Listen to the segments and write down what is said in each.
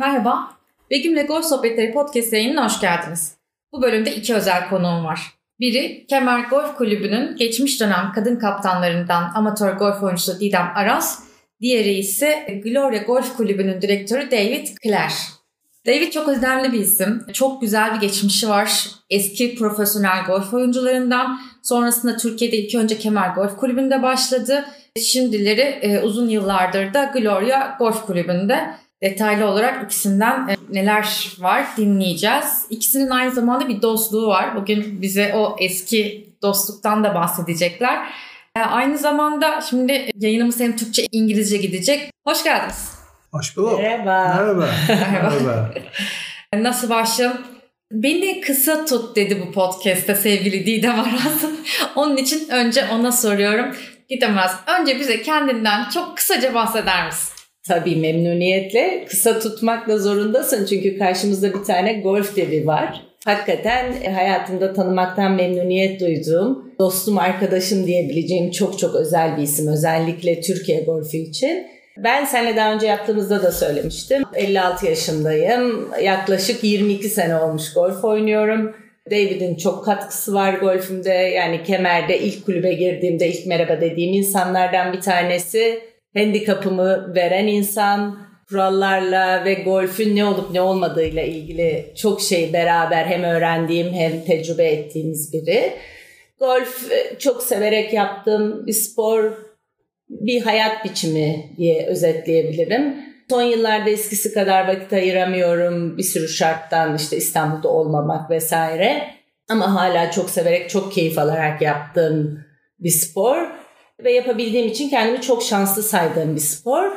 Merhaba, Begüm'le Golf Sohbetleri Podcast yayınına hoş geldiniz. Bu bölümde iki özel konuğum var. Biri Kemer Golf Kulübü'nün geçmiş dönem kadın kaptanlarından amatör golf oyuncusu Didem Aras, diğeri ise Gloria Golf Kulübü'nün direktörü David Clare. David çok önemli bir isim. Çok güzel bir geçmişi var. Eski profesyonel golf oyuncularından. Sonrasında Türkiye'de ilk önce Kemer Golf Kulübü'nde başladı. Şimdileri e, uzun yıllardır da Gloria Golf Kulübü'nde. Detaylı olarak ikisinden e, neler var dinleyeceğiz. İkisinin aynı zamanda bir dostluğu var. Bugün bize o eski dostluktan da bahsedecekler. E, aynı zamanda şimdi yayınımız hem Türkçe İngilizce gidecek. Hoş geldiniz. Hoş bulduk. Merhaba. Merhaba. Merhaba. Nasıl başlayalım? Beni kısa tut dedi bu podcast'te sevgili Didem Aras. Onun için önce ona soruyorum. Didem Aras önce bize kendinden çok kısaca bahseder misin? Tabii memnuniyetle. Kısa tutmakla zorundasın çünkü karşımızda bir tane golf devi var. Hakikaten hayatımda tanımaktan memnuniyet duyduğum, dostum, arkadaşım diyebileceğim çok çok özel bir isim. Özellikle Türkiye golfü için. Ben seninle daha önce yaptığımızda da söylemiştim. 56 yaşındayım. Yaklaşık 22 sene olmuş golf oynuyorum. David'in çok katkısı var golfümde. Yani Kemer'de ilk kulübe girdiğimde ilk merhaba dediğim insanlardan bir tanesi. Handikapımı veren insan, kurallarla ve golfün ne olup ne olmadığıyla ilgili çok şey beraber hem öğrendiğim hem tecrübe ettiğimiz biri. Golf e, çok severek yaptığım bir spor, bir hayat biçimi diye özetleyebilirim. Son yıllarda eskisi kadar vakit ayıramıyorum bir sürü şarttan işte İstanbul'da olmamak vesaire. Ama hala çok severek, çok keyif alarak yaptığım bir spor. Ve yapabildiğim için kendimi çok şanslı saydığım bir spor.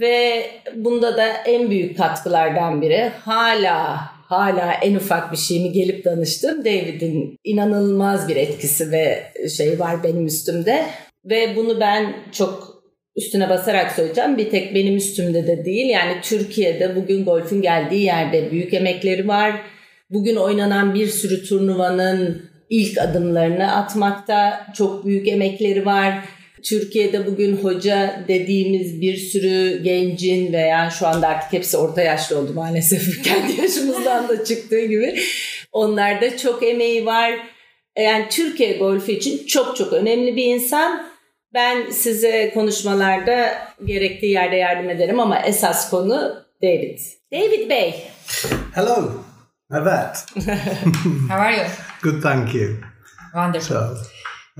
Ve bunda da en büyük katkılardan biri hala hala en ufak bir şeyimi gelip danıştım. David'in inanılmaz bir etkisi ve şey var benim üstümde. Ve bunu ben çok üstüne basarak söyleyeceğim. Bir tek benim üstümde de değil. Yani Türkiye'de bugün golfün geldiği yerde büyük emekleri var. Bugün oynanan bir sürü turnuvanın ilk adımlarını atmakta çok büyük emekleri var. Türkiye'de bugün hoca dediğimiz bir sürü gencin veya şu anda artık hepsi orta yaşlı oldu maalesef kendi yaşımızdan da çıktığı gibi. Onlarda çok emeği var. Yani Türkiye golfü için çok çok önemli bir insan. Ben size konuşmalarda gerektiği yerde yardım ederim ama esas konu David. David Bey. Hello, Evet. How are you? Good, thank you. Wonderful. So,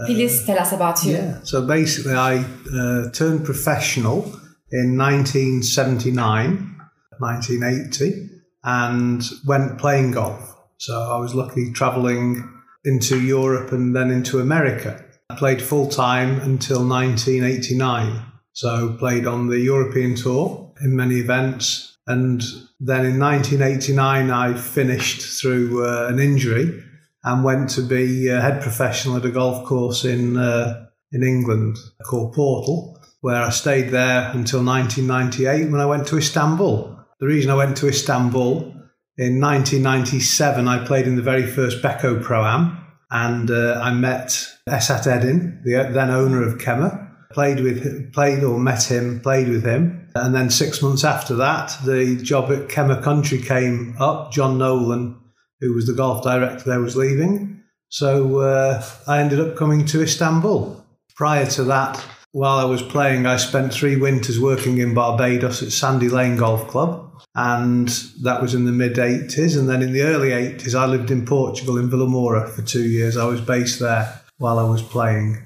Please tell us about you. yeah. So basically, I uh, turned professional in 1979, 1980, and went playing golf. So I was lucky traveling into Europe and then into America. I played full time until 1989. So played on the European tour in many events, and then in 1989 I finished through uh, an injury and went to be a head professional at a golf course in uh, in England called Portal, where I stayed there until 1998 when I went to Istanbul. The reason I went to Istanbul in 1997, I played in the very first Beko Pro Am, and uh, I met Esat Edin, the then owner of Kemmer. Played with, played or met him, played with him, and then six months after that, the job at Kemmer Country came up. John Nolan, who was the golf director there, was leaving, so uh, I ended up coming to Istanbul. Prior to that, while I was playing, I spent three winters working in Barbados at Sandy Lane Golf Club, and that was in the mid 80s. And then in the early 80s, I lived in Portugal in Villamora for two years. I was based there while I was playing.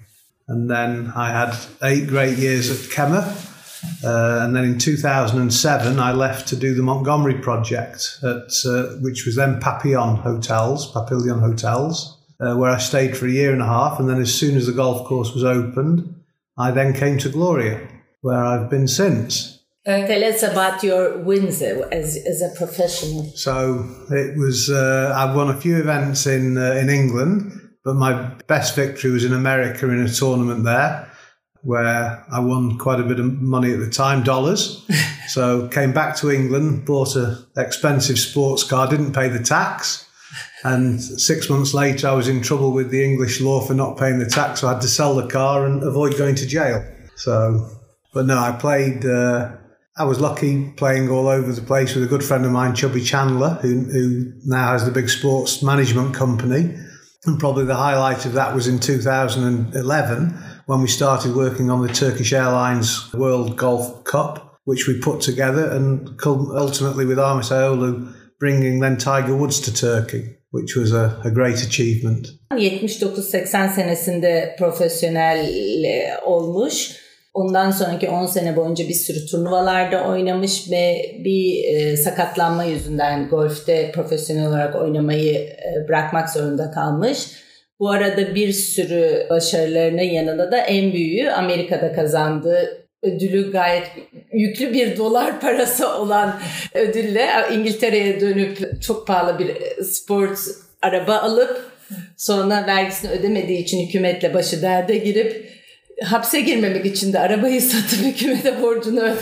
And then I had eight great years at Kemmer. Uh, and then in 2007, I left to do the Montgomery project, at, uh, which was then Papillon Hotels, Papillon Hotels, uh, where I stayed for a year and a half. And then as soon as the golf course was opened, I then came to Gloria, where I've been since. Tell us about your wins as, as a professional. So it was, uh, I won a few events in, uh, in England, but my best victory was in America in a tournament there where I won quite a bit of money at the time, dollars. so came back to England, bought an expensive sports car, didn't pay the tax. And six months later, I was in trouble with the English law for not paying the tax. So I had to sell the car and avoid going to jail. So, but no, I played, uh, I was lucky playing all over the place with a good friend of mine, Chubby Chandler, who, who now has the big sports management company. And probably the highlight of that was in 2011 when we started working on the Turkish Airlines World Golf Cup, which we put together and ultimately with Ahmet Ayolu bringing then Tiger Woods to Turkey. Which was a, a great achievement. 79-80 senesinde profesyonel olmuş. Ondan sonraki 10 sene boyunca bir sürü turnuvalarda oynamış ve bir e, sakatlanma yüzünden golfte profesyonel olarak oynamayı e, bırakmak zorunda kalmış. Bu arada bir sürü başarılarının yanında da en büyüğü Amerika'da kazandığı ödülü gayet yüklü bir dolar parası olan ödülle İngiltere'ye dönüp çok pahalı bir sport araba alıp sonra vergisini ödemediği için hükümetle başı derde girip hapse girmemek için de arabayı satıp hükümete borcunu öde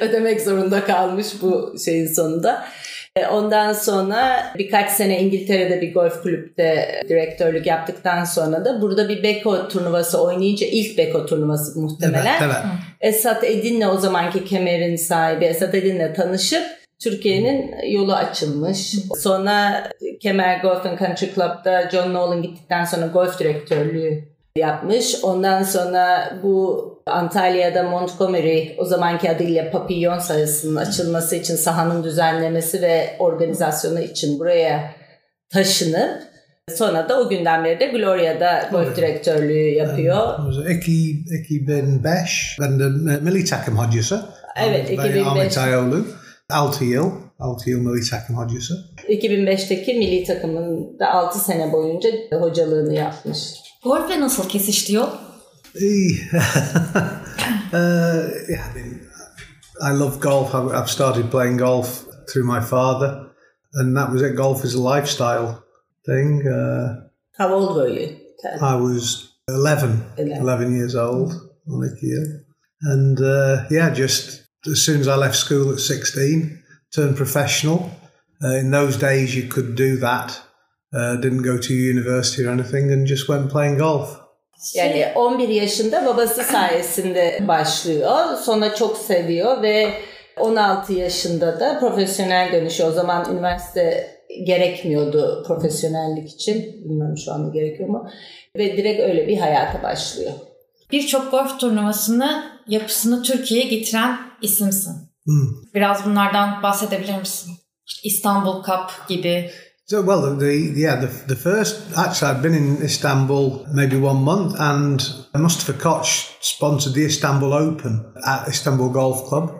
ödemek zorunda kalmış bu şeyin sonunda. E, ondan sonra birkaç sene İngiltere'de bir golf kulüpte direktörlük yaptıktan sonra da burada bir Beko turnuvası oynayınca ilk Beko turnuvası muhtemelen. Evet, evet. Esat Edin'le o zamanki kemerin sahibi Esat Edin'le tanışıp Türkiye'nin yolu açılmış. Sonra Kemer Golf and Country Club'da John Nolan gittikten sonra golf direktörlüğü yapmış. Ondan sonra bu Antalya'da Montgomery o zamanki adıyla Papillon sayısının açılması için sahanın düzenlemesi ve organizasyonu için buraya taşınıp sonra da o günden beri de Gloria'da golf direktörlüğü yapıyor. Eki, 2005 ben de milli takım hocası. Evet 2005. Ahmet Ayolu. 6 yıl. 6 yıl milli takım hocası. 2005'teki milli takımında 6 sene boyunca hocalığını yapmış. Golfle nasıl kesişti yol? uh, yeah, I mean, I love golf. I've started playing golf through my father, and that was it. Golf is a lifestyle thing. Uh, How old were you? Ten. I was 11, 11, 11 years old on a year. And uh, yeah, just as soon as I left school at 16, turned professional. Uh, in those days, you could do that. Uh, didn't go to university or anything and just went playing golf. Yani 11 yaşında babası sayesinde başlıyor. Sonra çok seviyor ve 16 yaşında da profesyonel dönüşüyor. O zaman üniversite gerekmiyordu profesyonellik için. Bilmiyorum şu anda gerekiyor mu. Ve direkt öyle bir hayata başlıyor. Birçok golf turnuvasını yapısını Türkiye'ye getiren isimsin. Hmm. Biraz bunlardan bahsedebilir misin? İstanbul Cup gibi So well, the yeah the the first actually I'd been in Istanbul maybe one month, and Mustafa Koch sponsored the Istanbul Open at Istanbul Golf Club,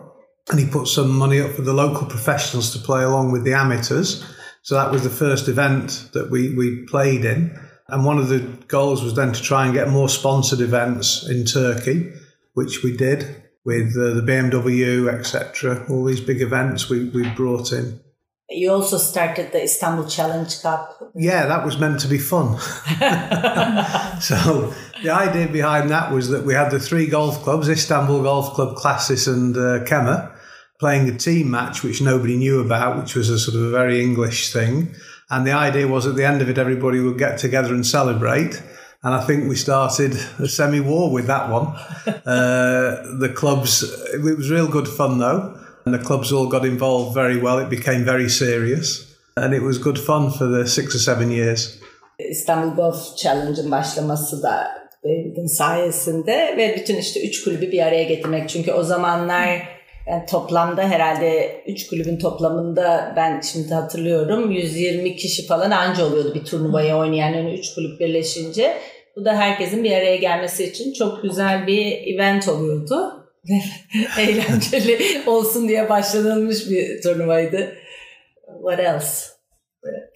and he put some money up for the local professionals to play along with the amateurs. So that was the first event that we we played in, and one of the goals was then to try and get more sponsored events in Turkey, which we did with uh, the BMW etc. All these big events we we brought in. You also started the Istanbul Challenge Cup. Yeah, that was meant to be fun. so the idea behind that was that we had the three golf clubs, Istanbul Golf Club, Classis and uh, Kemer, playing a team match which nobody knew about, which was a sort of a very English thing. And the idea was at the end of it, everybody would get together and celebrate. And I think we started a semi war with that one. Uh, the clubs, it was real good fun though. And the clubs all got involved very well. It became very serious. And it was good fun for the six or seven years. İstanbul Golf Challenge'ın başlaması da David'in sayesinde ve bütün işte üç kulübü bir araya getirmek. Çünkü o zamanlar yani toplamda herhalde üç kulübün toplamında ben şimdi hatırlıyorum 120 kişi falan anca oluyordu bir turnuvaya oynayan yani üç kulüp birleşince. Bu da herkesin bir araya gelmesi için çok güzel bir event oluyordu. eğlenceli olsun diye başlanılmış bir turnuvaydı. What else?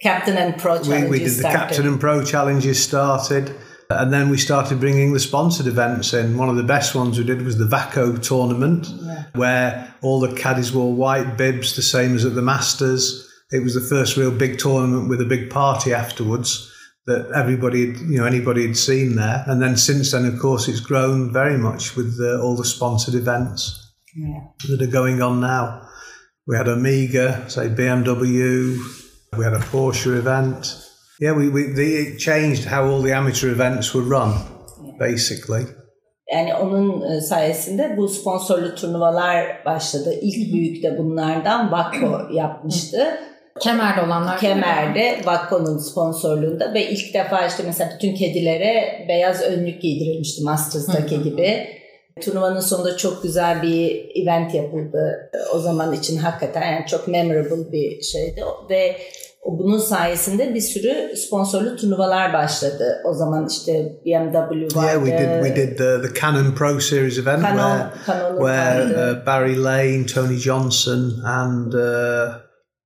Captain and Pro challenges we, we did started. Captain and Pro challenges started. And then we started bringing the sponsored events in. One of the best ones we did was the VACO tournament, yeah. where all the caddies wore white bibs, the same as at the Masters. It was the first real big tournament with a big party afterwards that everybody, you know, anybody had seen there. And then since then, of course, it's grown very much with the, all the sponsored events yeah. that are going on now. We had Amiga, say BMW, we had a Porsche event. Yeah, we, we the, it changed how all the amateur events were run, yeah. basically. Yani onun sayesinde bu sponsorlu turnuvalar başladı. İlk büyük de bunlardan Vakko yapmıştı. Kemer'de olanlar. Kemer'de Vakko'nun sponsorluğunda ve ilk defa işte mesela bütün kedilere beyaz önlük giydirilmişti Masters'daki gibi. Turnuvanın sonunda çok güzel bir event yapıldı. O zaman için hakikaten yani çok memorable bir şeydi. Ve bunun sayesinde bir sürü sponsorlu turnuvalar başladı. O zaman işte BMW vardı. Yeah, we did we did the, the Canon Pro Series event Canon, where Canon'un where uh, Barry Lane, Tony Johnson, and uh,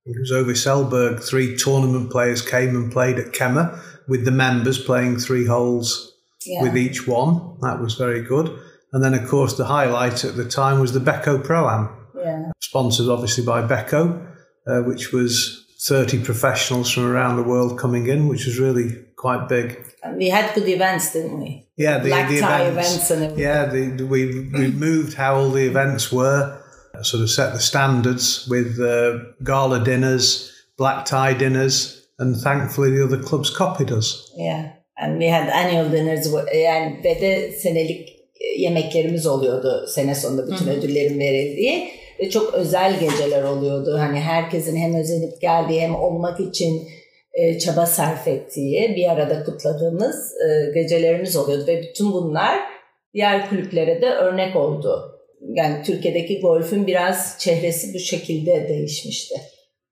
it was Ove Selberg, three tournament players came and played at Kemmer with the members playing three holes Yeah. with each one. That was very good. And then, of course, the highlight at the time was the Becco Pro Am, Yeah. sponsored obviously by Becco, uh, which was 30 professionals from around the world coming in, which was really quite big. We had good events, didn't we? Yeah, the, Black the tie events. events and everything. yeah, the- we we moved how all the events were, sort of set the standards with uh, gala dinners, black tie dinners, and thankfully the other clubs copied us. Yeah. And we had annual dinners. Yani ve de senelik e, yemeklerimiz oluyordu sene sonunda bütün ödüllerin verildiği. Ve çok özel geceler oluyordu. Hani herkesin hem özenip geldiği hem olmak için e, çaba sarf ettiği bir arada kutladığımız e, gecelerimiz oluyordu. Ve bütün bunlar diğer kulüplere de örnek oldu. Yani Türkiye'deki golfün biraz çehresi bu şekilde değişmişti.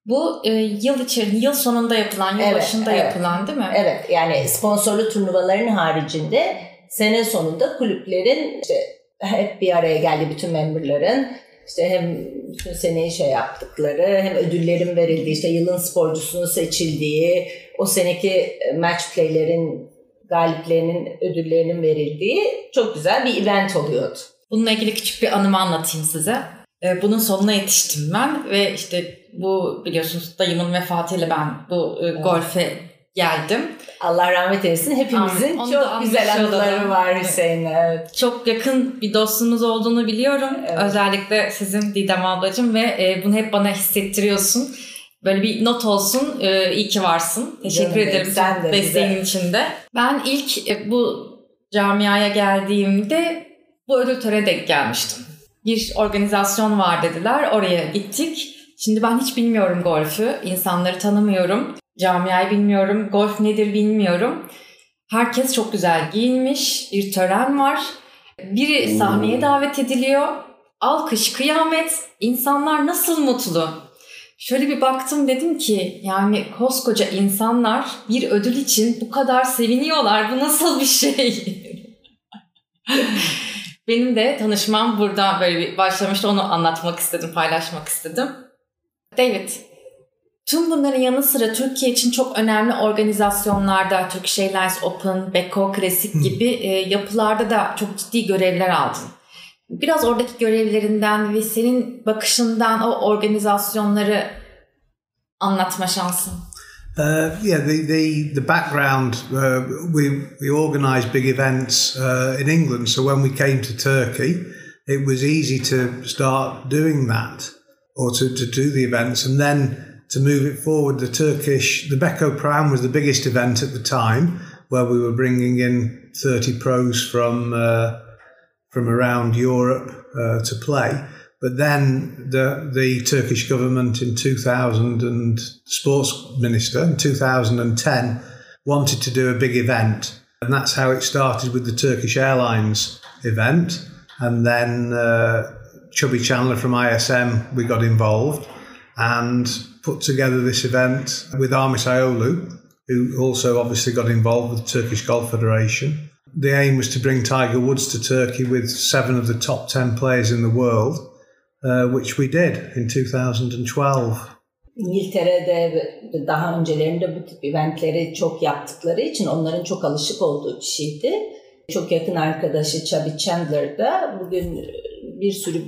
Bu e, yıl içeri, yıl sonunda yapılan, yıl Evet, başında evet. yapılan değil mi? Evet yani sponsorlu turnuvaların haricinde sene sonunda kulüplerin işte hep bir araya geldi bütün memberların işte hem bütün seneyi şey yaptıkları hem ödüllerin verildiği işte yılın sporcusunun seçildiği o seneki match play'lerin galiplerinin ödüllerinin verildiği çok güzel bir event oluyordu. Bununla ilgili küçük bir anımı anlatayım size. E, bunun sonuna yetiştim ben ve işte bu biliyorsunuz dayımın vefatıyla ben bu e, golfe geldim. Allah rahmet eylesin. Hepimizin Amin. Çok güzel anıları var Hüseyin. Evet. Çok yakın bir dostunuz olduğunu biliyorum. Evet. Özellikle sizin Didem ablacığım ve e, bunu hep bana hissettiriyorsun. Böyle bir not olsun. E, iyi ki varsın. Teşekkür Canım ederim sen de desteğin bize. için de. Ben ilk bu camiaya geldiğimde bu ödül törene denk gelmiştim. Bir organizasyon var dediler. Oraya gittik. Şimdi ben hiç bilmiyorum golfü. insanları tanımıyorum. Camiayı bilmiyorum. Golf nedir bilmiyorum. Herkes çok güzel giyinmiş. Bir tören var. Biri sahneye davet ediliyor. Alkış, kıyamet. İnsanlar nasıl mutlu. Şöyle bir baktım dedim ki yani koskoca insanlar bir ödül için bu kadar seviniyorlar. Bu nasıl bir şey? Benim de tanışmam burada böyle bir başlamıştı. Onu anlatmak istedim, paylaşmak istedim. David, tüm bunların yanı sıra Türkiye için çok önemli organizasyonlarda, Turkish Airlines Open, Beko Klasik gibi e, yapılarda da çok ciddi görevler aldın. Biraz oradaki görevlerinden ve senin bakışından o organizasyonları anlatma şansın. Uh, yeah, the, the, the background, uh, we, we organised big events uh, in England. So when we came to Turkey, it was easy to start doing that or to, to do the events and then to move it forward. The Turkish, the Beko Pram was the biggest event at the time where we were bringing in 30 pros from, uh, from around Europe uh, to play. But then the the Turkish government in 2000 and sports minister in 2010 wanted to do a big event, and that's how it started with the Turkish Airlines event, and then uh, Chubby Chandler from ISM we got involved and put together this event with Armis Iolu, who also obviously got involved with the Turkish Golf Federation. The aim was to bring Tiger Woods to Turkey with seven of the top 10 players in the world, uh, which we did in 2012. İngiltere'de daha öncelerinde bu tip eventleri çok yaptıkları için onların çok alışık olduğu bir şeydi. Çok yakın arkadaşı Chubby Chandler da bugün bir sürü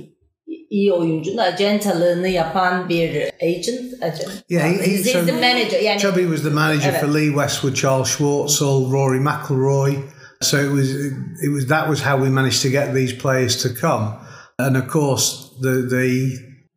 iyi oyuncunun acentalığını yapan bir agent. agent. Yeah, he- he- He's so- the manager. Yani Chubby was the manager Evet. for Lee Westwood, Charles Schwartzel, Rory McIlroy. So it was it was that was how we managed to get these players to come. And of course, the the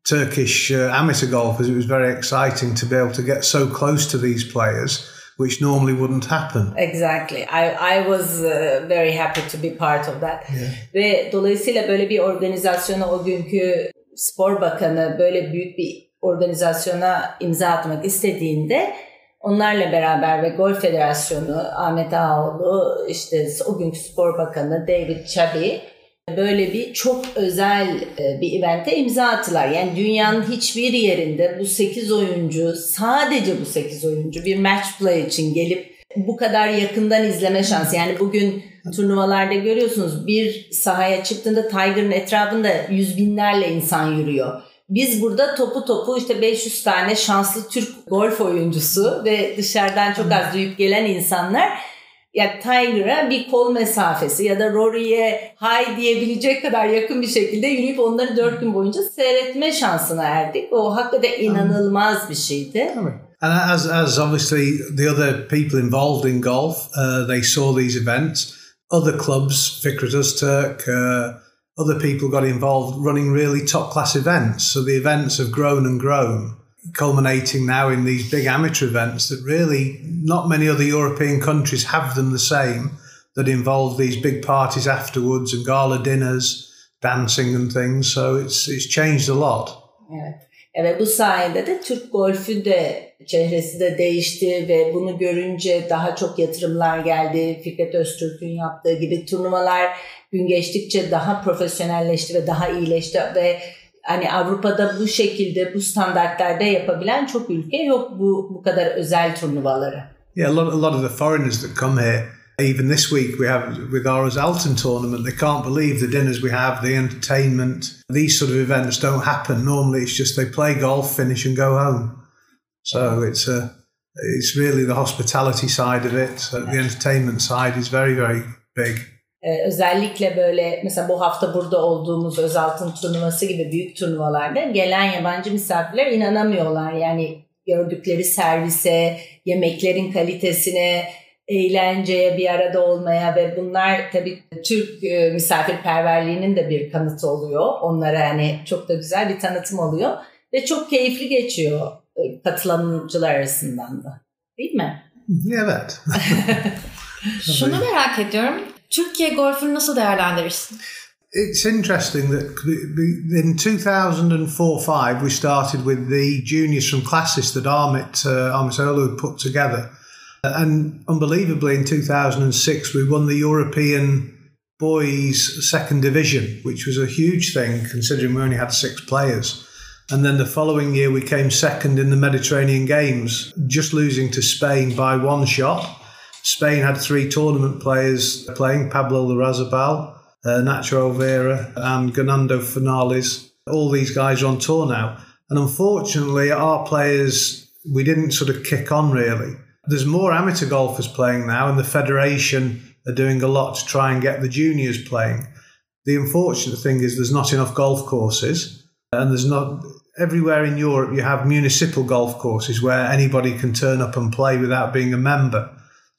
Turkish uh, amateur golfers. It was very exciting to be able to get so close to these players which normally wouldn't happen. Exactly. I, I was uh, very happy to be part of that. Yeah. Ve dolayısıyla böyle bir organizasyona o günkü spor bakanı böyle büyük bir organizasyona imza atmak istediğinde onlarla beraber ve Golf Federasyonu Ahmet Ağoğlu işte o günkü spor bakanı David Chabi böyle bir çok özel e, bir evente imza attılar. Yani dünyanın hiçbir yerinde bu 8 oyuncu sadece bu 8 oyuncu bir match play için gelip bu kadar yakından izleme şansı. Yani bugün turnuvalarda görüyorsunuz bir sahaya çıktığında Tiger'ın etrafında yüz binlerle insan yürüyor. Biz burada topu topu işte 500 tane şanslı Türk golf oyuncusu ve dışarıdan çok az duyup gelen insanlar ya Tiger'a bir kol mesafesi ya da Rory'e hi diyebilecek kadar yakın bir şekilde yürüyüp onları dört gün boyunca seyretme şansına erdik. O hakikaten inanılmaz bir şeydi. And as, as obviously the other people involved in golf, uh, they saw these events. Other clubs, Fikret Öztürk, uh, other people got involved running really top class events. So the events have grown and grown, culminating now in these big amateur events that really not many other European countries have them the same that involve these big parties afterwards and gala dinners, dancing and things. So it's it's changed a lot. Evet. Evet bu sayede de Türk golfü de çehresi de değişti ve bunu görünce daha çok yatırımlar geldi. Fikret Öztürk'ün yaptığı gibi turnuvalar gün geçtikçe daha profesyonelleşti ve daha iyileşti ve hani Avrupa'da bu şekilde bu standartlarda yapabilen çok ülke yok bu bu kadar özel turnuvaları. Yeah, a lot, a lot of the foreigners that come here, even this week we have with our Alton tournament, they can't believe the dinners we have, the entertainment. These sort of events don't happen normally. It's just they play golf, finish, and go home. So it's a, it's really the hospitality side of it. So the entertainment side is very, very big. Ee, özellikle böyle mesela bu hafta burada olduğumuz Özaltın turnuvası gibi büyük turnuvalarda gelen yabancı misafirler inanamıyorlar. Yani gördükleri servise, yemeklerin kalitesine, eğlenceye bir arada olmaya ve bunlar tabii Türk e, misafirperverliğinin de bir kanıtı oluyor. Onlara hani çok da güzel bir tanıtım oluyor ve çok keyifli geçiyor e, katılanımcılar arasından da. Değil mi? Evet. Şunu merak ediyorum. Türkiye golfünü nasıl değerlendirirsin? It's interesting that in 2004-5 we started with the juniors from classes that Armit uh, had put together, and unbelievably in 2006 we won the European boys second division, which was a huge thing considering we only had six players. And then the following year we came second in the Mediterranean Games, just losing to Spain by one shot. Spain had three tournament players playing Pablo Larrazabal, uh, Nacho Vera, and Ganando Finales. All these guys are on tour now. And unfortunately, our players, we didn't sort of kick on really. There's more amateur golfers playing now, and the Federation are doing a lot to try and get the juniors playing. The unfortunate thing is there's not enough golf courses, and there's not everywhere in Europe you have municipal golf courses where anybody can turn up and play without being a member.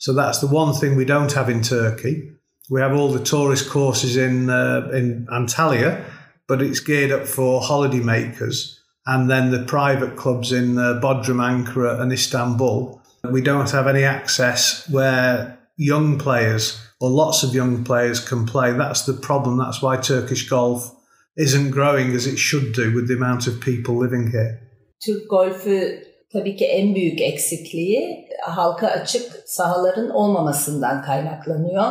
So that's the one thing we don't have in Turkey. We have all the tourist courses in uh, in Antalya, but it's geared up for holidaymakers, and then the private clubs in uh, Bodrum, Ankara, and Istanbul. We don't have any access where young players or lots of young players can play. That's the problem. That's why Turkish golf isn't growing as it should do with the amount of people living here. Türk golfü tabii ki en büyük eksikliği halka açık sahaların olmamasından kaynaklanıyor.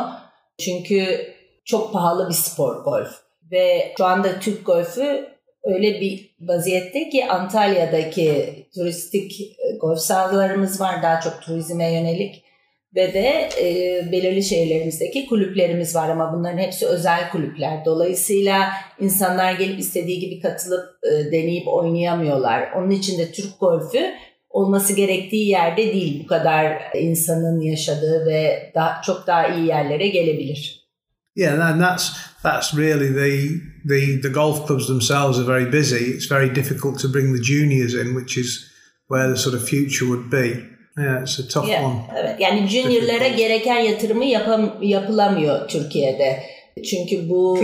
Çünkü çok pahalı bir spor golf. Ve şu anda Türk golfü öyle bir vaziyette ki Antalya'daki turistik golf sahalarımız var daha çok turizme yönelik ve de e, belirli şehirlerimizdeki kulüplerimiz var ama bunların hepsi özel kulüpler. Dolayısıyla insanlar gelip istediği gibi katılıp e, deneyip oynayamıyorlar. Onun için de Türk golfü olması gerektiği yerde değil bu kadar insanın yaşadığı ve daha, çok daha iyi yerlere gelebilir. Yeah, and that's that's really the the the golf clubs themselves are very busy. It's very difficult to bring the juniors in, which is where the sort of future would be. Yeah, it's a tough yeah, one. Evet, yani juniorlara gereken yatırımı yapam, yapılamıyor Türkiye'de. Çünkü bu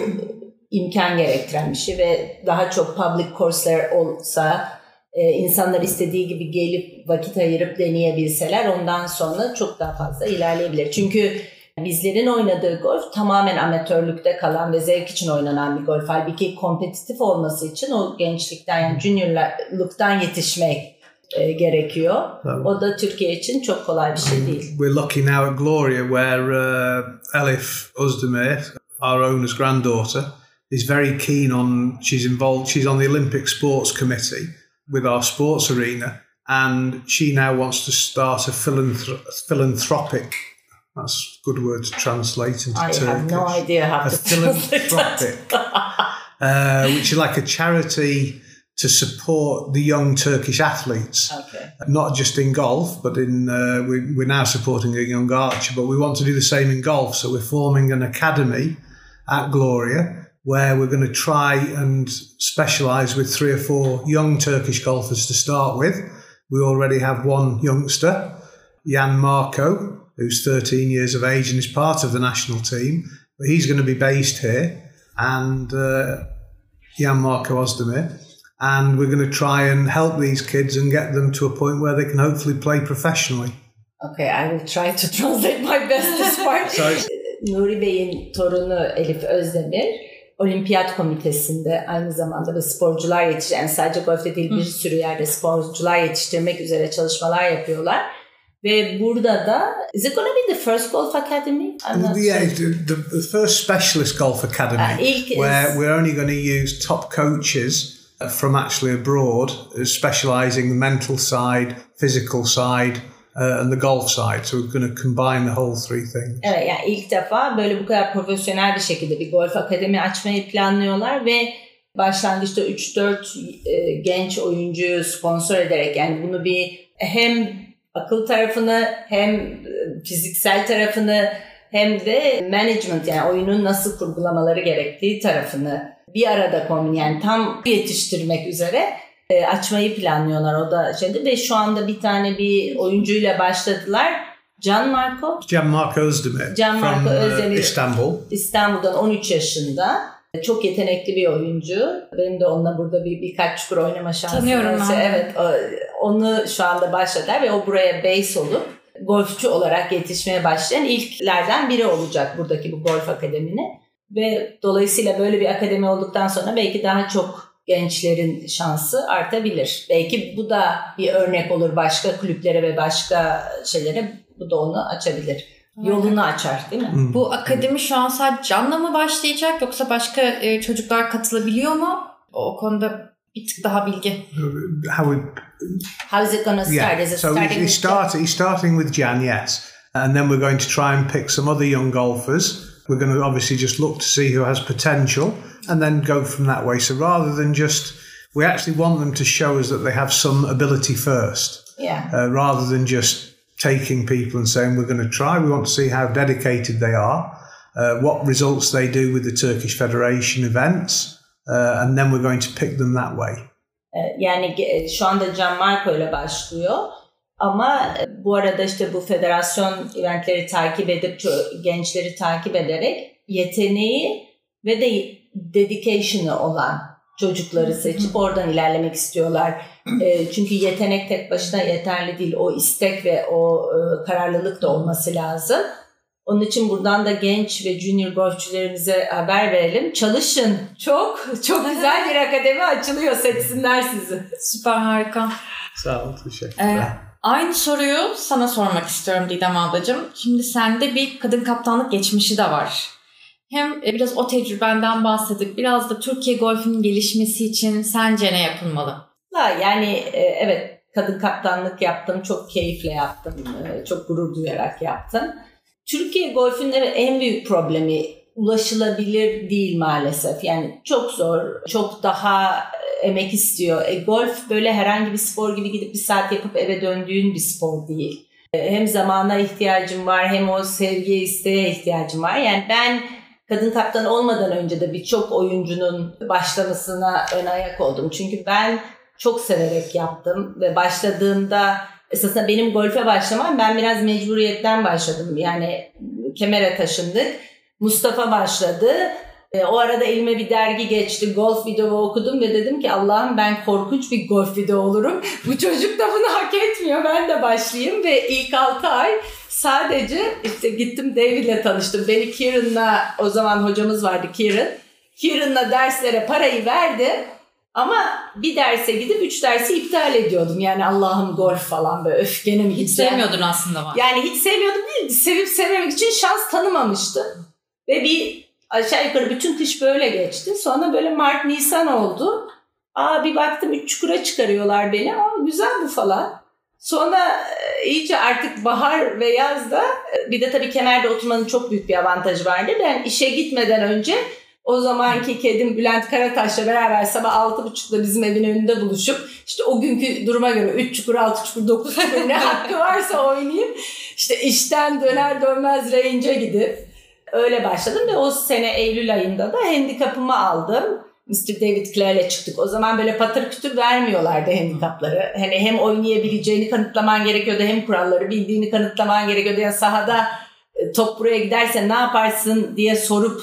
imkan gerektiren bir şey ve daha çok public course'ler olsa e, insanlar istediği gibi gelip vakit ayırıp deneyebilseler ondan sonra çok daha fazla ilerleyebilir. Çünkü bizlerin oynadığı golf tamamen amatörlükte kalan ve zevk için oynanan bir golf. Halbuki kompetitif olması için o gençlikten yani juniorluktan yetişmek e, gerekiyor. O da Türkiye için çok kolay bir şey değil. We're lucky now at Gloria where uh, Elif Özdemir, our owner's granddaughter, is very keen on, she's involved, she's on the Olympic Sports Committee with our sports arena and she now wants to start a philanthrop- philanthropic That's a good word to translate into I Turkish. have no idea how a to philanthropic, uh, which is like a charity to support the young Turkish athletes, okay. not just in golf, but in uh, we, we're now supporting a young archer, but we want to do the same in golf. So we're forming an academy at Gloria where we're going to try and specialise with three or four young Turkish golfers to start with. We already have one youngster, Jan Marco, who's 13 years of age and is part of the national team. But he's going to be based here, and uh, Jan Marco Ozdemir. And we're going to try and help these kids and get them to a point where they can hopefully play professionally. Okay, I will try to translate my best this part. So Nuri Bey'in torunu Elif Özdemir Olimpiyat Komitesi'nde aynı zamanda da sporcular yetiştiren yani sadece golfte değil bir sürü yerde sporcular yetiştirmek üzere çalışmalar yapıyorlar. Ve burada da is it gonna be the first golf academy? I'm not yeah, sure. the, the first specialist golf academy Uh, ilk- where we're only going to use top coaches from actually abroad, uh, specialising the mental side, physical side, uh, and the golf side. So we're going to combine the whole three things. Evet yani ilk defa böyle bu kadar profesyonel bir şekilde bir golf akademi açmayı planlıyorlar ve başlangıçta 3-4 e, genç oyuncuyu sponsor ederek yani bunu bir hem akıl tarafını hem e, fiziksel tarafını hem de management yani oyunun nasıl kurgulamaları gerektiği tarafını bir arada kombin yani tam yetiştirmek üzere e, açmayı planlıyorlar o da şeyde ve şu anda bir tane bir oyuncuyla başladılar. Can Marco Gianmarco Özdemir Gianmarco from uh, Özdemir. Istanbul. İstanbul'dan 13 yaşında. Çok yetenekli bir oyuncu. Benim de onunla burada bir birkaç çukur oynama şansım Tanıyorum ben. Evet, onu şu anda başladılar ve o buraya base olup golfçu olarak yetişmeye başlayan ilklerden biri olacak buradaki bu golf akademinin. Ve dolayısıyla böyle bir akademi olduktan sonra belki daha çok gençlerin şansı artabilir. Belki bu da bir örnek olur başka kulüplere ve başka şeylere. Bu da onu açabilir. Yolunu açar değil mi? Mm. Bu akademi şu an sadece Can'la mı başlayacak yoksa başka e, çocuklar katılabiliyor mu? O konuda bir tık daha bilgi. How would How is it going to start? Yeah. Is it So starting with start, he's starting with Jan, yes. And then we're going to try and pick some other young golfers. We're going to obviously just look to see who has potential and then go from that way. So rather than just, we actually want them to show us that they have some ability first, Yeah. uh, rather than just taking people and saying we're going to try. We want to see how dedicated they are, uh, what results they do with the Turkish Federation events, uh, and then we're going to pick them that way. Yani şu anda Gianmarco ile başlıyor. Ama bu arada işte bu federasyon eventleri takip edip gençleri takip ederek yeteneği ve de dedication'ı olan çocukları seçip oradan ilerlemek istiyorlar. E, Çünkü yetenek tek başına yeterli değil. O istek ve o e, kararlılık da olması lazım. Onun için buradan da genç ve junior golfçülerimize haber verelim. Çalışın. Çok çok güzel bir akademi açılıyor. Seçsinler sizi. Süper harika. Sağ ol, teşekkür Ee, aynı soruyu sana sormak istiyorum Didem ablacığım. Şimdi sende bir kadın kaptanlık geçmişi de var. Hem e, biraz o tecrübenden bahsedip biraz da Türkiye golfünün gelişmesi için sence ne yapılmalı? Ha, Yani e, evet kadın kaptanlık yaptım. Çok keyifle yaptım. e, Çok gurur duyarak yaptım. Türkiye golfünün en büyük problemi ulaşılabilir değil maalesef. Yani çok zor, çok daha emek istiyor. E, golf böyle herhangi bir spor gibi gidip bir saat yapıp eve döndüğün bir spor değil. E, Hem zamana ihtiyacım var hem o sevgiye isteğe ihtiyacım var. Yani ben kadın kaptan olmadan önce de birçok oyuncunun başlamasına ön ayak oldum. Çünkü ben çok severek yaptım ve başladığımda esasında benim golfe başlamam ben biraz mecburiyetten başladım. Yani kemere taşındık. Mustafa başladı. E, o arada elime bir dergi geçti. Golf video okudum ve dedim ki Allah'ım ben korkunç bir golf video olurum. Bu çocuk da bunu hak etmiyor. Ben de başlayayım ve ilk 6 ay sadece işte gittim David'le tanıştım. Beni Kieran'la o zaman hocamız vardı Kieran. Kieran'la derslere parayı verdi. Ama bir derse gidip üç dersi iptal ediyordum. Yani Allah'ım golf falan böyle öf gene mi Hiç sevmiyordun aslında var. Yani hiç sevmiyordum değil. Sevip sevmemek için şans tanımamıştım. Ve bir aşağı yukarı bütün kış böyle geçti. Sonra böyle Mart Nisan oldu. Aa bir baktım üç çukura çıkarıyorlar beni. Aa güzel bu falan. Sonra e, iyice artık bahar ve yazda e, bir de tabii kemerde oturmanın çok büyük bir avantajı vardı. Ben işe gitmeden önce o zamanki kedim Bülent Karataş'la beraber sabah altı buçukta bizim evin önünde buluşup işte o günkü duruma göre 3 çukur, 6 çukur, 9 çukur ne hakkı varsa oynayayım. İşte işten döner dönmez range'e gidip öyle başladım ve o sene Eylül ayında da handikapımı aldım. Mr. David Clare'le çıktık. O zaman böyle patır kütür vermiyorlardı handikapları. Hani hem oynayabileceğini kanıtlaman gerekiyordu hem kuralları bildiğini kanıtlaman gerekiyordu. Yani sahada e, top buraya giderse ne yaparsın diye sorup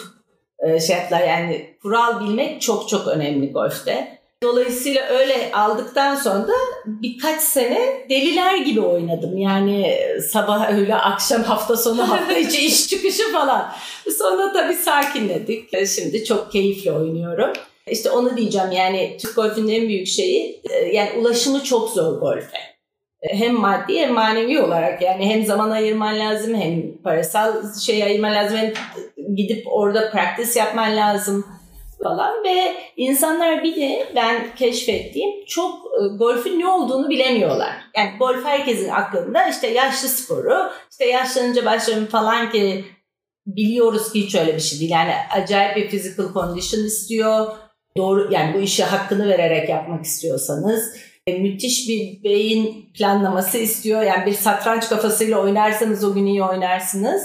e, şey yaptılar. Yani kural bilmek çok çok önemli golfte. Dolayısıyla öyle aldıktan sonra da birkaç sene deliler gibi oynadım. Yani sabah öyle akşam hafta sonu hafta içi iş çıkışı falan. Sonra tabii sakinledik. E, şimdi çok keyifli oynuyorum. İşte onu diyeceğim yani Türk golfünün en büyük şeyi e, yani ulaşımı çok zor golfe. E, hem maddi hem manevi olarak yani hem zaman ayırman lazım hem parasal şey ayırman lazım hem gidip orada practice yapman lazım falan ve insanlar bir de ben keşfettiğim çok e, golfün ne olduğunu bilemiyorlar. Yani golf herkesin aklında işte yaşlı sporu, işte yaşlanınca başlarım falan ki biliyoruz ki hiç öyle bir şey değil. Yani acayip bir physical condition istiyor. Doğru yani bu işi hakkını vererek yapmak istiyorsanız e, müthiş bir beyin planlaması istiyor. Yani bir satranç kafasıyla oynarsanız o gün iyi oynarsınız.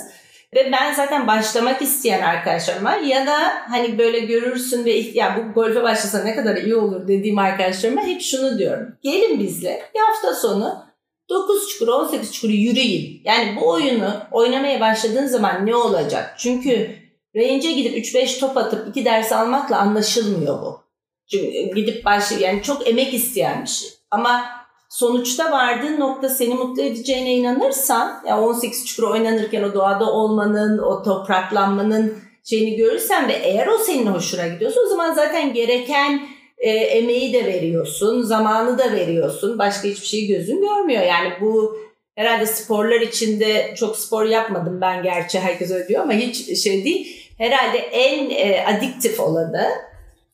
Ve ben zaten başlamak isteyen arkadaşlarıma ya da hani böyle görürsün ve ya bu golfe başlasa ne kadar iyi olur dediğim arkadaşlarıma hep şunu diyorum. Gelin bizle bir hafta sonu 9 çukur 18 çukur yürüyün. Yani bu oyunu oynamaya başladığın zaman ne olacak? Çünkü range'e gidip 3-5 top atıp 2 ders almakla anlaşılmıyor bu. Çünkü gidip başlıyor yani çok emek isteyen bir şey. Ama sonuçta vardığın nokta seni mutlu edeceğine inanırsan ya 18 çukur oynanırken o doğada olmanın, o topraklanmanın şeyini görürsen ve eğer o senin hoşuna gidiyorsa o zaman zaten gereken e, emeği de veriyorsun, zamanı da veriyorsun. Başka hiçbir şeyi gözün görmüyor. Yani bu herhalde sporlar içinde çok spor yapmadım ben gerçi herkes öyle diyor ama hiç şey değil. Herhalde en e, adiktif olanı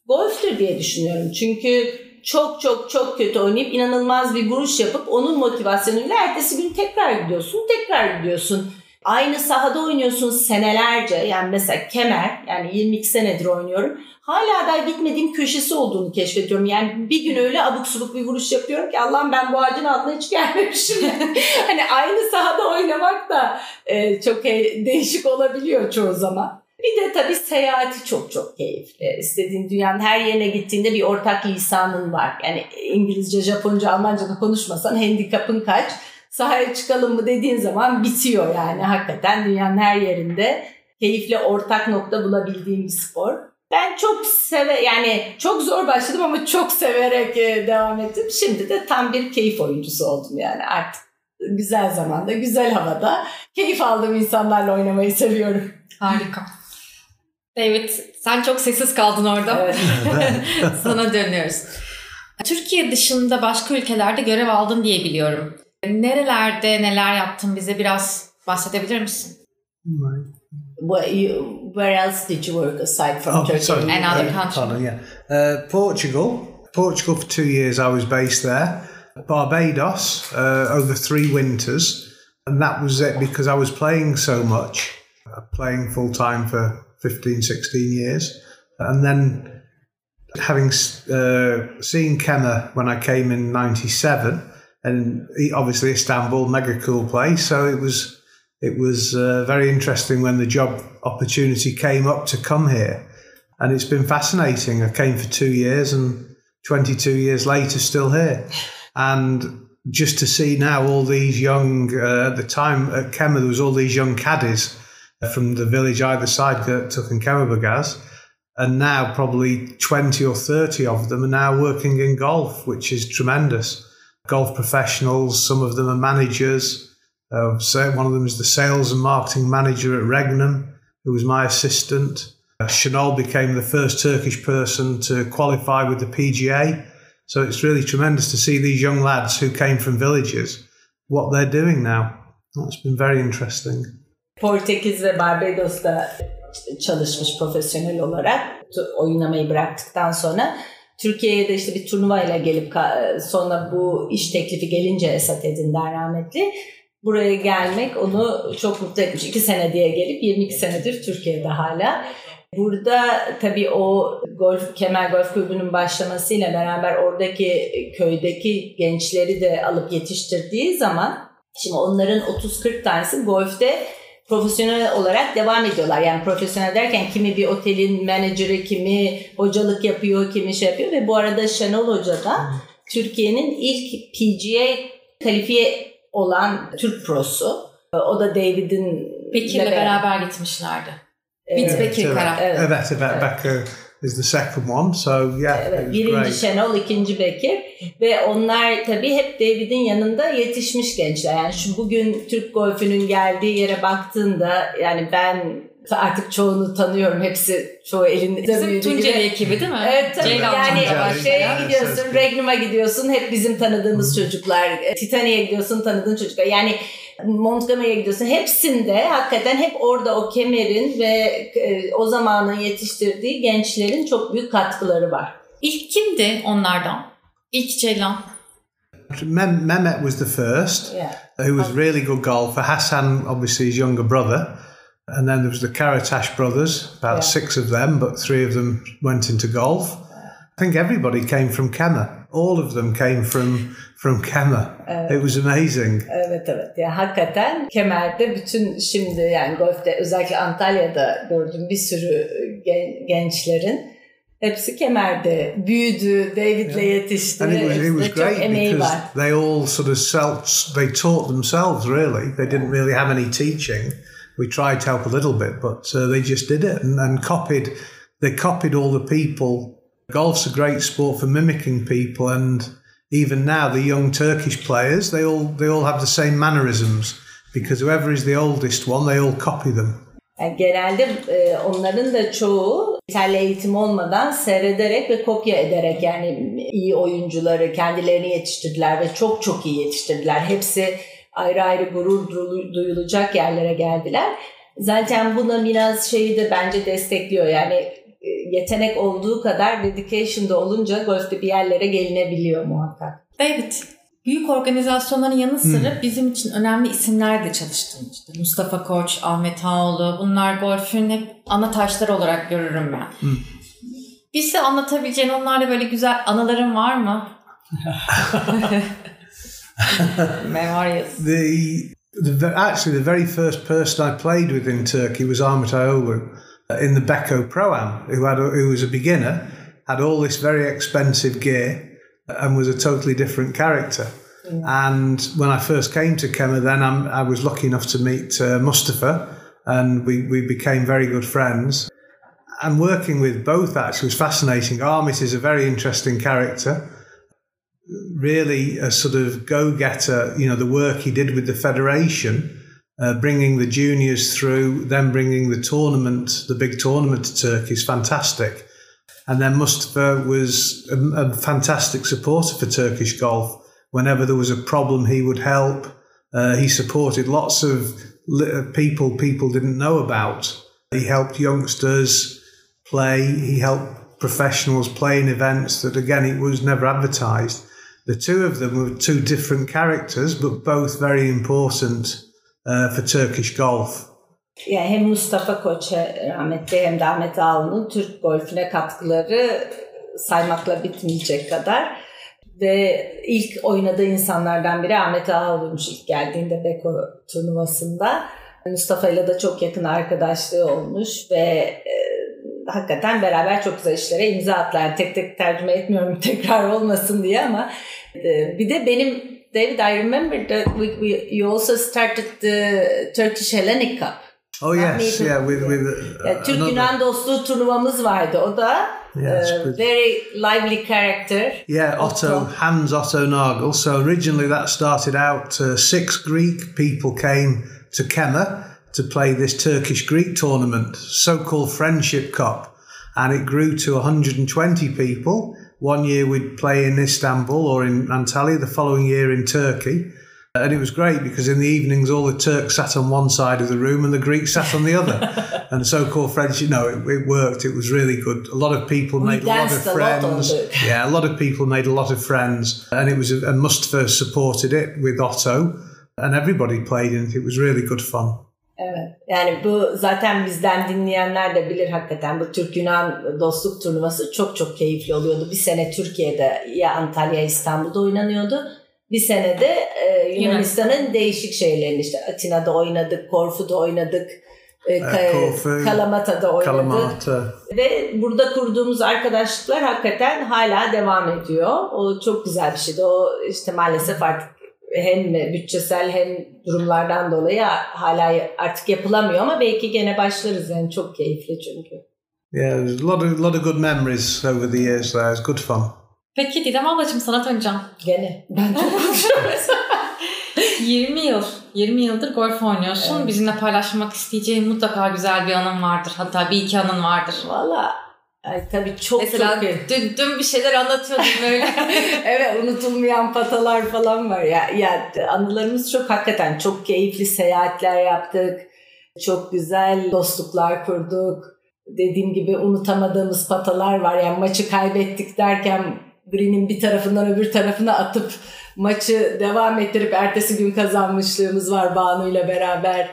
golftür diye düşünüyorum. Çünkü çok çok çok kötü oynayıp inanılmaz bir vuruş yapıp onun motivasyonuyla ertesi gün tekrar gidiyorsun, tekrar gidiyorsun. Aynı sahada oynuyorsun senelerce. Yani mesela kemer yani 22 senedir oynuyorum. Hala da gitmediğim köşesi olduğunu keşfediyorum. Yani bir gün öyle abuk subuk bir vuruş yapıyorum ki Allah'ım ben bu ağacın altına hiç gelmemişim. hani aynı sahada oynamak da e, çok e, değişik olabiliyor çoğu zaman. Bir de tabii seyahati çok çok keyifli. İstediğin dünyanın her yerine gittiğinde bir ortak lisanın var. Yani İngilizce, Japonca, Almanca da konuşmasan handikapın kaç. Sahaya çıkalım mı dediğin zaman bitiyor yani. Hakikaten dünyanın her yerinde keyifli ortak nokta bulabildiğim bir spor. Ben çok seve yani çok zor başladım ama çok severek e, devam ettim. Şimdi de tam bir keyif oyuncusu oldum yani artık güzel zamanda, güzel havada keyif aldığım insanlarla oynamayı seviyorum. Harika. David sen çok sessiz kaldın orada. Evet. Sana dönüyoruz. Türkiye dışında başka ülkelerde görev aldın diye biliyorum. Nerelerde neler yaptın bize biraz bahsedebilir misin? Where else did you work aside from oh, Turkey? Sorry. And other countries? Pardon, yeah. Uh, Portugal. Portugal for two years I was based there. Barbados uh, over three winters. And that was it because I was playing so much, uh, playing full time for 15, 16 years. And then having uh, seen Kemmer when I came in 97, and obviously Istanbul, mega cool place. So it was it was uh, very interesting when the job opportunity came up to come here. And it's been fascinating. I came for two years and 22 years later, still here. And just to see now all these young, uh, at the time at Kemmer, there was all these young caddies from the village either side, Gertuk and Kemmerbagaz. And now probably 20 or 30 of them are now working in golf, which is tremendous. Golf professionals, some of them are managers. Uh, so one of them is the sales and marketing manager at Regnum, who was my assistant. Uh, Chanel became the first Turkish person to qualify with the PGA. So it's really tremendous to see these young lads who came from villages, what they're doing now. That's been very interesting. Portekiz ve Barbados'ta çalışmış profesyonel olarak oynamayı bıraktıktan sonra Türkiye'ye de işte bir turnuvayla gelip sonra bu iş teklifi gelince Esat Edin'den rahmetli buraya gelmek onu çok mutlu etmiş. İki sene diye gelip 22 senedir Türkiye'de hala. Burada tabii o golf Kemal Golf Kulübü'nün başlamasıyla beraber oradaki köydeki gençleri de alıp yetiştirdiği zaman şimdi onların 30-40 tanesi golfte profesyonel olarak devam ediyorlar. Yani profesyonel derken kimi bir otelin menajeri, kimi hocalık yapıyor, kimi şey yapıyor ve bu arada Şenol Hoca da Türkiye'nin ilk PGA kalifiye olan Türk prosu. O da David'in Bekir'le beraber gitmişlerdi. Bit Bekir Kara. Evet, evet, evet. Becker is the second one. So yeah, evet, birinci great. Şenol, ikinci Bekir ve onlar tabii hep David'in yanında yetişmiş gençler. Yani şu bugün Türk golfünün geldiği yere baktığında yani ben artık çoğunu tanıyorum. Hepsi çoğu elinde bizim büyüdü Tunceli ekibi değil mi? Evet tabii. Ceylan yani Tunceli. şeye gidiyorsun, Regnum'a gidiyorsun. Hep bizim tanıdığımız çocuklar. Titanic'e gidiyorsun, tanıdığın çocuklar. Yani Montgomery'e gidiyorsun. Hepsinde hakikaten hep orada o kemerin ve e, o zamanın yetiştirdiği gençlerin çok büyük katkıları var. İlk kimdi onlardan? İlk Ceylan. Mem- Mehmet was the first, yeah. who was really good golfer. Hassan, obviously, his younger brother. And then there was the Karatash brothers, about yeah. six of them, but three of them went into golf. I think everybody came from Kemmer. All of them came from from Kemmer. Evet. It was amazing. Evet evet. Ya hakikaten Kemer'de bütün şimdi yani golfte özellikle Antalya'da gördüğüm bir sürü gen, gençlerin hepsi Kemer'de büyüdü, David'le yetişti. And it was, it was great because var. they all sort of self they taught themselves really. They didn't really have any teaching. We tried to help a little bit, but uh, they just did it and, and copied. They copied all the people. Golf's a great sport for mimicking people and even now the young Turkish players, they all they all have the same mannerisms because whoever is the oldest one, they all copy them. Yani genelde e, onların da çoğu İtalya eğitim olmadan seyrederek ve kopya ederek yani iyi oyuncuları kendilerini yetiştirdiler ve çok çok iyi yetiştirdiler. Hepsi ayrı ayrı gurur duyulacak yerlere geldiler. Zaten buna biraz şeyi de bence destekliyor. Yani yetenek olduğu kadar dedication da olunca golfte bir yerlere gelinebiliyor muhakkak. David, büyük organizasyonların yanı sıra hmm. bizim için önemli isimler de çalıştın. İşte Mustafa Koç, Ahmet Ağoğlu bunlar golfün hep ana taşları olarak görürüm ben. Hmm. Bize anlatabileceğin onlarla böyle güzel anıların var mı? Memorials. The, the actually the very first person I played with in Turkey was Ahmet Ağoğlu. In the Beko Pro Am, who had a, who was a beginner, had all this very expensive gear, and was a totally different character. And when I first came to Kemmer, then I'm, i was lucky enough to meet uh, Mustafa, and we, we became very good friends. And working with both actually was fascinating. Armit is a very interesting character, really a sort of go getter. You know, the work he did with the federation uh, bringing the juniors through, then bringing the tournament, the big tournament to Turkey is fantastic. And then Mustafa was a, a, fantastic supporter for Turkish golf. Whenever there was a problem, he would help. Uh, he supported lots of uh, people people didn't know about. He helped youngsters play. He helped professionals play in events that, again, it was never advertised. The two of them were two different characters, but both very important for Turkish golf. Yani hem Mustafa Koç'a rahmetli hem de Ahmet Ağaoğlu'nun Türk golfüne katkıları saymakla bitmeyecek kadar. Ve ilk oynadığı insanlardan biri Ahmet Ağaoğlu'ymuş ilk geldiğinde Beko turnuvasında. Mustafa ile de çok yakın arkadaşlığı olmuş ve e, hakikaten beraber çok güzel işlere imza attılar. Yani tek tek tercüme etmiyorum tekrar olmasın diye ama e, bir de benim David, I remember that we, we, you also started the Turkish Hellenic Cup. Oh yes, yeah, with with uh, ya, Türk Yunan dostluğu turnuvamız vardı. O da yes, uh, very lively character. Yeah, Otto, Hans Otto Nagel. So originally that started out uh, six Greek people came to Kemmer to play this Turkish Greek tournament, so-called Friendship Cup, and it grew to 120 people. One year we'd play in Istanbul or in Antalya, the following year in Turkey. Uh, and it was great because in the evenings, all the Turks sat on one side of the room and the Greeks sat on the other. and so called friends, you know, it, it, worked. It was really good. A lot of people we made a lot of friends. Lot yeah, a lot of people made a lot of friends. And it was, a, and Mustafa supported it with Otto. And everybody played in it. It was really good fun. Evet. Yani bu zaten bizden dinleyenler de bilir hakikaten bu Türk-Yunan dostluk turnuvası çok çok keyifli oluyordu. Bir sene Türkiye'de ya Antalya İstanbul'da oynanıyordu. Bir senede e, Yunanistan'ın değişik şeylerini işte Atina'da oynadık, Korfu'da oynadık, e, Korfu, Kalamata'da oynadık. Kalamata. Ve burada kurduğumuz arkadaşlıklar hakikaten hala devam ediyor. O çok güzel bir şeydi. O işte maalesef artık hem bütçesel hem durumlardan dolayı hala artık yapılamıyor ama belki gene başlarız yani çok keyifli çünkü. Yeah, there's a lot of, lot of good memories over the years there. It's good fun. Peki Didem ablacığım sana döneceğim. Gene. Ben çok konuşuyorum. 20 yıl, 20 yıldır golf oynuyorsun. Evet. Bizimle paylaşmak isteyeceğin mutlaka güzel bir anın vardır. Hatta bir iki anın vardır. Valla Ay, tabii çok Mesela çok dün, dün bir şeyler anlatıyordum böyle. evet unutulmayan patalar falan var. Ya, ya anılarımız çok hakikaten çok keyifli seyahatler yaptık. Çok güzel dostluklar kurduk. Dediğim gibi unutamadığımız patalar var. Yani maçı kaybettik derken green'in bir tarafından öbür tarafına atıp maçı devam ettirip ertesi gün kazanmışlığımız var Banu ile beraber.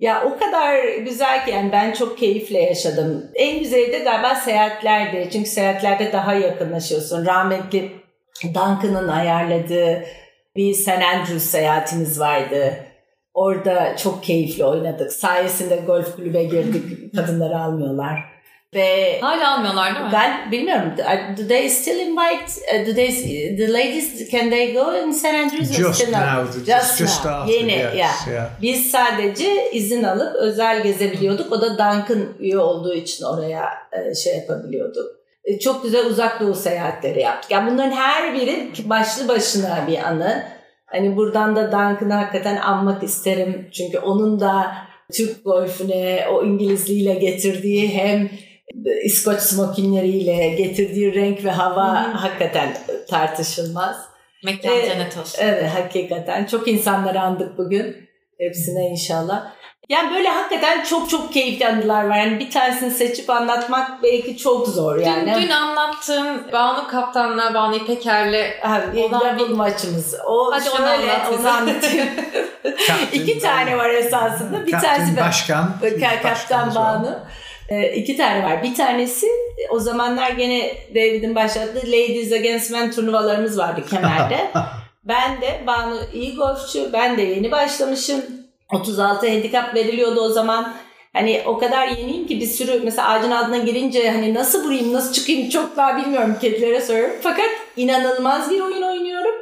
Ya o kadar güzel ki yani ben çok keyifle yaşadım. En güzeli de galiba seyahatlerde. Çünkü seyahatlerde daha yakınlaşıyorsun. Rahmetli Duncan'ın ayarladığı bir St. Andrews seyahatimiz vardı. Orada çok keyifli oynadık. Sayesinde golf kulübe girdik. Kadınları almıyorlar. Ve hala almıyorlar değil mi? Ben bilmiyorum. Do they still invite? Uh, do they the ladies can they go in St Andrews? Just still now. Just, just, just started. Yeni yes, yeah. yeah. Biz sadece izin alıp özel gezebiliyorduk. O da Duncan üye olduğu için oraya e, şey yapabiliyorduk. E, çok güzel uzak doğu seyahatleri yaptık. Yani bunların her biri başlı başına bir anı. Hani buradan da Duncan'ı hakikaten anmak isterim. Çünkü onun da Türk golfüne o İngilizliğiyle getirdiği hem İskoç smokinleriyle getirdiği renk ve hava hmm. hakikaten tartışılmaz. Mekan ee, cennet olsun. Evet hakikaten. Çok insanları andık bugün. Hepsine inşallah. Yani böyle hakikaten çok çok keyifli anılar var. Yani bir tanesini seçip anlatmak belki çok zor yani. Dün, dün anlattığın Banu Kaptan'la, Banu İpeker'le olan bir maçımız. O Hadi şöyle, onu anlat onu anlatayım. İki tane var esasında. Bir tanesi Başkan. Kaptan Banu. E, iki tane var. Bir tanesi o zamanlar gene David'in başlattığı Ladies Against Men turnuvalarımız vardı Kemer'de. ben de Banu iyi golfçu. Ben de yeni başlamışım. 36 handikap veriliyordu o zaman. Hani o kadar yeniyim ki bir sürü mesela ağacın altına girince hani nasıl vurayım nasıl çıkayım çok daha bilmiyorum kedilere soruyorum. Fakat inanılmaz bir oyun oynuyorum.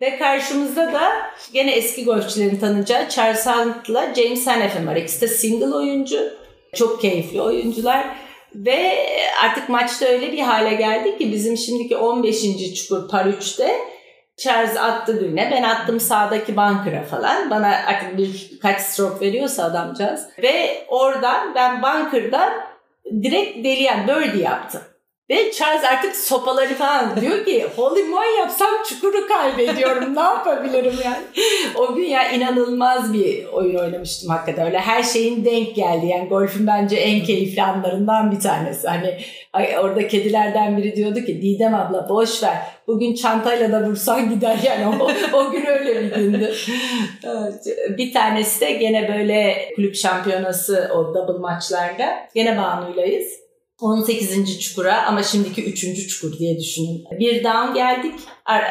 Ve karşımızda da gene eski golfçilerin tanıyacağı Charles Hunt'la James Hanefin var. İkisi de single oyuncu. Çok keyifli oyuncular. Ve artık maçta öyle bir hale geldi ki bizim şimdiki 15. çukur par 3'te Charles attı birine ben attım sağdaki bunker'a falan. Bana artık bir kaç stroke veriyorsa adamcağız. Ve oradan ben bunker'dan direkt deliyen birdie yaptım. Ve Charles artık sopaları falan diyor ki holy moly yapsam çukuru kaybediyorum. Ne yapabilirim yani. O gün ya inanılmaz bir oyun oynamıştım hakikaten. Öyle her şeyin denk geldi. Yani golfün bence en keyifli anlarından bir tanesi. Hani orada kedilerden biri diyordu ki Didem abla boş ver. Bugün çantayla da vursan gider. Yani o, o gün öyle bir gündü. bir tanesi de gene böyle kulüp şampiyonası o double maçlarda. Gene Banu'ylayız 18. çukura ama şimdiki 3. çukur diye düşünün. Bir down geldik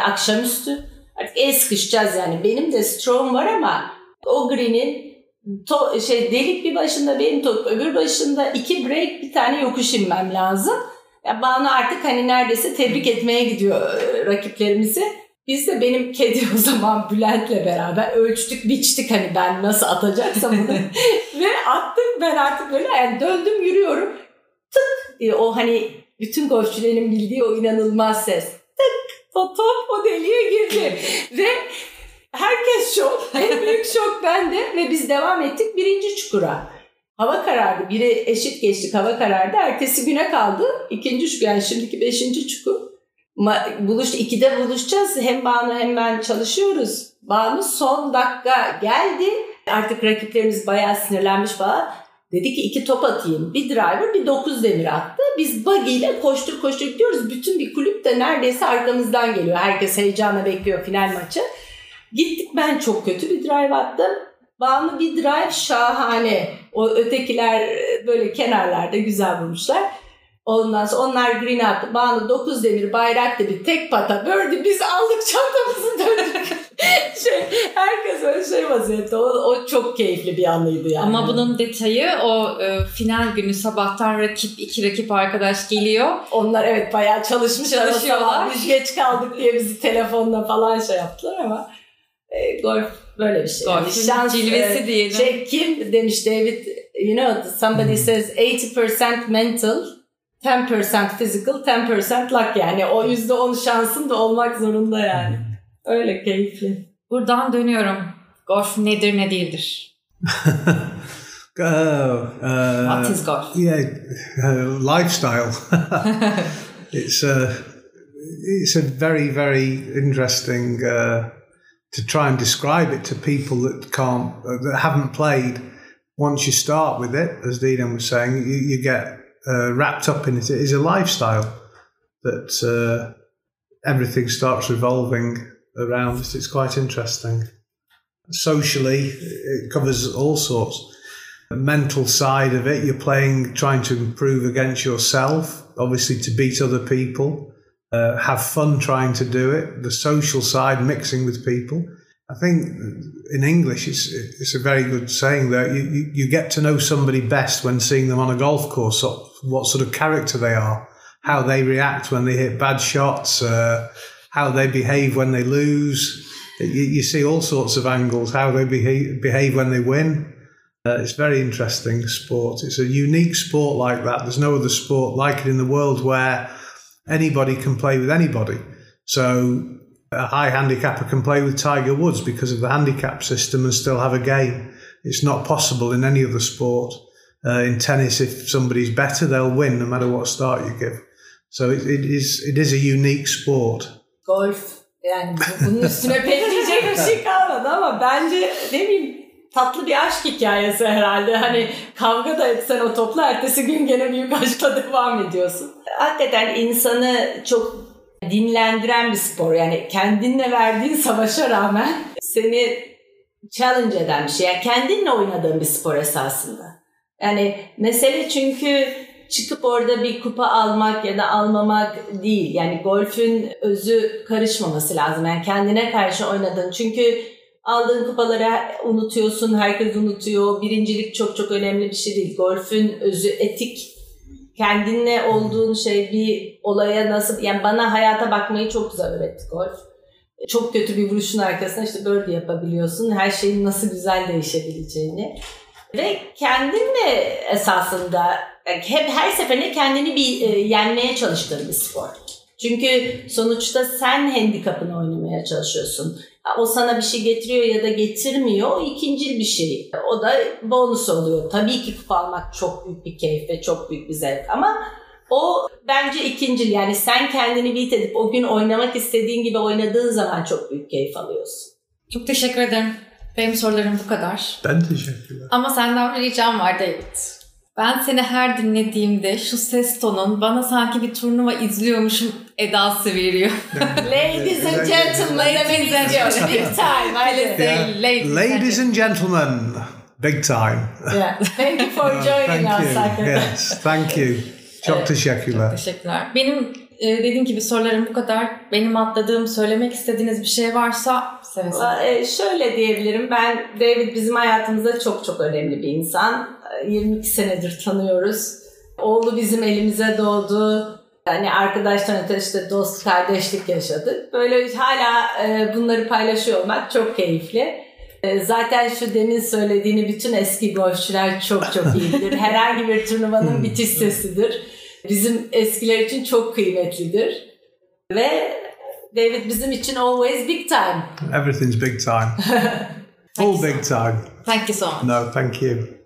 akşamüstü. Artık el sıkışacağız yani. Benim de stroke'um var ama o green'in to- şey delik bir başında benim top öbür başında iki break bir tane yokuş inmem lazım. Ya Banu artık hani neredeyse tebrik etmeye gidiyor e, rakiplerimizi. Biz de benim kedi o zaman Bülent'le beraber ölçtük biçtik hani ben nasıl atacaksam onu. Ve attım ben artık böyle yani döndüm yürüyorum. Diye o hani bütün golfçülerin bildiği o inanılmaz ses. Tık o top o deliğe girdi. Ve herkes şok. En büyük şok bende ve biz devam ettik birinci çukura. Hava karardı. Biri eşit geçtik hava karardı. Ertesi güne kaldı. İkinci çukur yani şimdiki beşinci çukur. Ma- buluş, ikide buluşacağız. Hem Banu hem ben çalışıyoruz. Banu son dakika geldi. Artık rakiplerimiz bayağı sinirlenmiş falan. Dedi ki iki top atayım. Bir driver bir dokuz demir attı. Biz buggy ile koştur koştur gidiyoruz. Bütün bir kulüp de neredeyse arkamızdan geliyor. Herkes heyecanla bekliyor final maçı. Gittik ben çok kötü bir drive attım. Banu bir drive şahane. O ötekiler böyle kenarlarda güzel vurmuşlar. Ondan sonra onlar green attı. Banu 9 demir bayraklı bir tek pata bördü. Biz aldık çantamızı döndük. şey, herkes öyle şey vaziyette. O, o çok keyifli bir anıydı yani. Ama bunun detayı o e, final günü sabahtan rakip iki rakip arkadaş geliyor. Onlar evet bayağı çalışmışlar. o Çalışıyorlar. Biz geç kaldık diye bizi telefonla falan şey yaptılar ama e, golf böyle bir şey. Golfün cilvesi diyelim. Şey kim demiş David, you know somebody says 80% mental, 10% physical, 10% luck yani. O %10 şansın da olmak zorunda yani. Öyle keyifli. Buradan dönüyorum. Golf nedir ne değildir? Oh, uh, What is golf? Yeah, uh, lifestyle. it's a it's a very very interesting uh, to try and describe it to people that can't uh, that haven't played. Once you start with it, as Dina was saying, you, you get uh, wrapped up in it. It is a lifestyle that uh, everything starts revolving around it. It's quite interesting. Socially, it covers all sorts mental side of it. You're playing, trying to improve against yourself, obviously to beat other people. Uh, have fun trying to do it. The social side, mixing with people. I think in English, it's it's a very good saying that you, you, you get to know somebody best when seeing them on a golf course. What sort of character they are, how they react when they hit bad shots, uh, how they behave when they lose. You, you see all sorts of angles. How they behave behave when they win. Uh, it's very interesting sport. It's a unique sport like that. There's no other sport like it in the world where anybody can play with anybody. So a high handicapper can play with Tiger Woods because of the handicap system and still have a game. It's not possible in any other sport. Uh, in tennis, if somebody's better, they'll win no matter what start you give. So it, it is it is a unique sport. Golf yani bu- bunun üstüne pek diyecek bir şey kalmadı ama bence ne bileyim tatlı bir aşk hikayesi herhalde. Hani kavga da etsen o topla ertesi gün gene büyük aşkla devam ediyorsun. Hakikaten insanı çok dinlendiren bir spor. Yani kendinle verdiğin savaşa rağmen seni challenge eden bir şey. Yani kendinle oynadığın bir spor esasında. Yani mesele çünkü çıkıp orada bir kupa almak ya da almamak değil. Yani golfün özü karışmaması lazım. Yani kendine karşı oynadığın. Çünkü aldığın kupaları unutuyorsun, herkes unutuyor. Birincilik çok çok önemli bir şey değil. Golfün özü etik. Kendinle olduğun şey bir olaya nasıl... Yani bana hayata bakmayı çok güzel öğretti golf. Çok kötü bir vuruşun arkasına işte birdie yapabiliyorsun. Her şeyin nasıl güzel değişebileceğini. Ve kendinle esasında hep her seferinde kendini bir e, yenmeye çalıştığın bir spor. Çünkü sonuçta sen handikapını oynamaya çalışıyorsun. O sana bir şey getiriyor ya da getirmiyor. O ikincil bir şey. O da bonus oluyor. Tabii ki kupa almak çok büyük bir keyif ve çok büyük bir zevk. Ama o bence ikincil. Yani sen kendini beat edip o gün oynamak istediğin gibi oynadığın zaman çok büyük keyif alıyorsun. Çok teşekkür ederim. Benim sorularım bu kadar. Ben teşekkürler. Ama senden bir ricam var David. Ben seni her dinlediğimde şu ses tonun bana sanki bir turnuva izliyormuşum edası veriyor. Ladies and gentlemen, Ladies and gentlemen. big time. Hadi. Yeah. Ladies, Ladies and gentlemen, big time. Yeah. Thank you for joining thank us. you. Yes, thank you. Çok teşekkürler. Teşekkürler. Benim e, dediğim gibi sorularım bu kadar. Benim atladığım, söylemek istediğiniz bir şey varsa seve seve. Ee, şöyle diyebilirim. Ben David bizim hayatımızda çok çok önemli bir insan. Ee, 22 senedir tanıyoruz. Oğlu bizim elimize doğdu. Yani arkadaştan öte işte dost, kardeşlik yaşadık. Böyle hala e, bunları paylaşıyor olmak çok keyifli. E, zaten şu demin söylediğini bütün eski golfçüler çok çok iyidir. Herhangi bir turnuvanın bitiş sesidir. Bizim eskiler için çok kıymetlidir. Ve David bizim için always big time. Everything's big time. All big time. Thank you so much. No, thank you.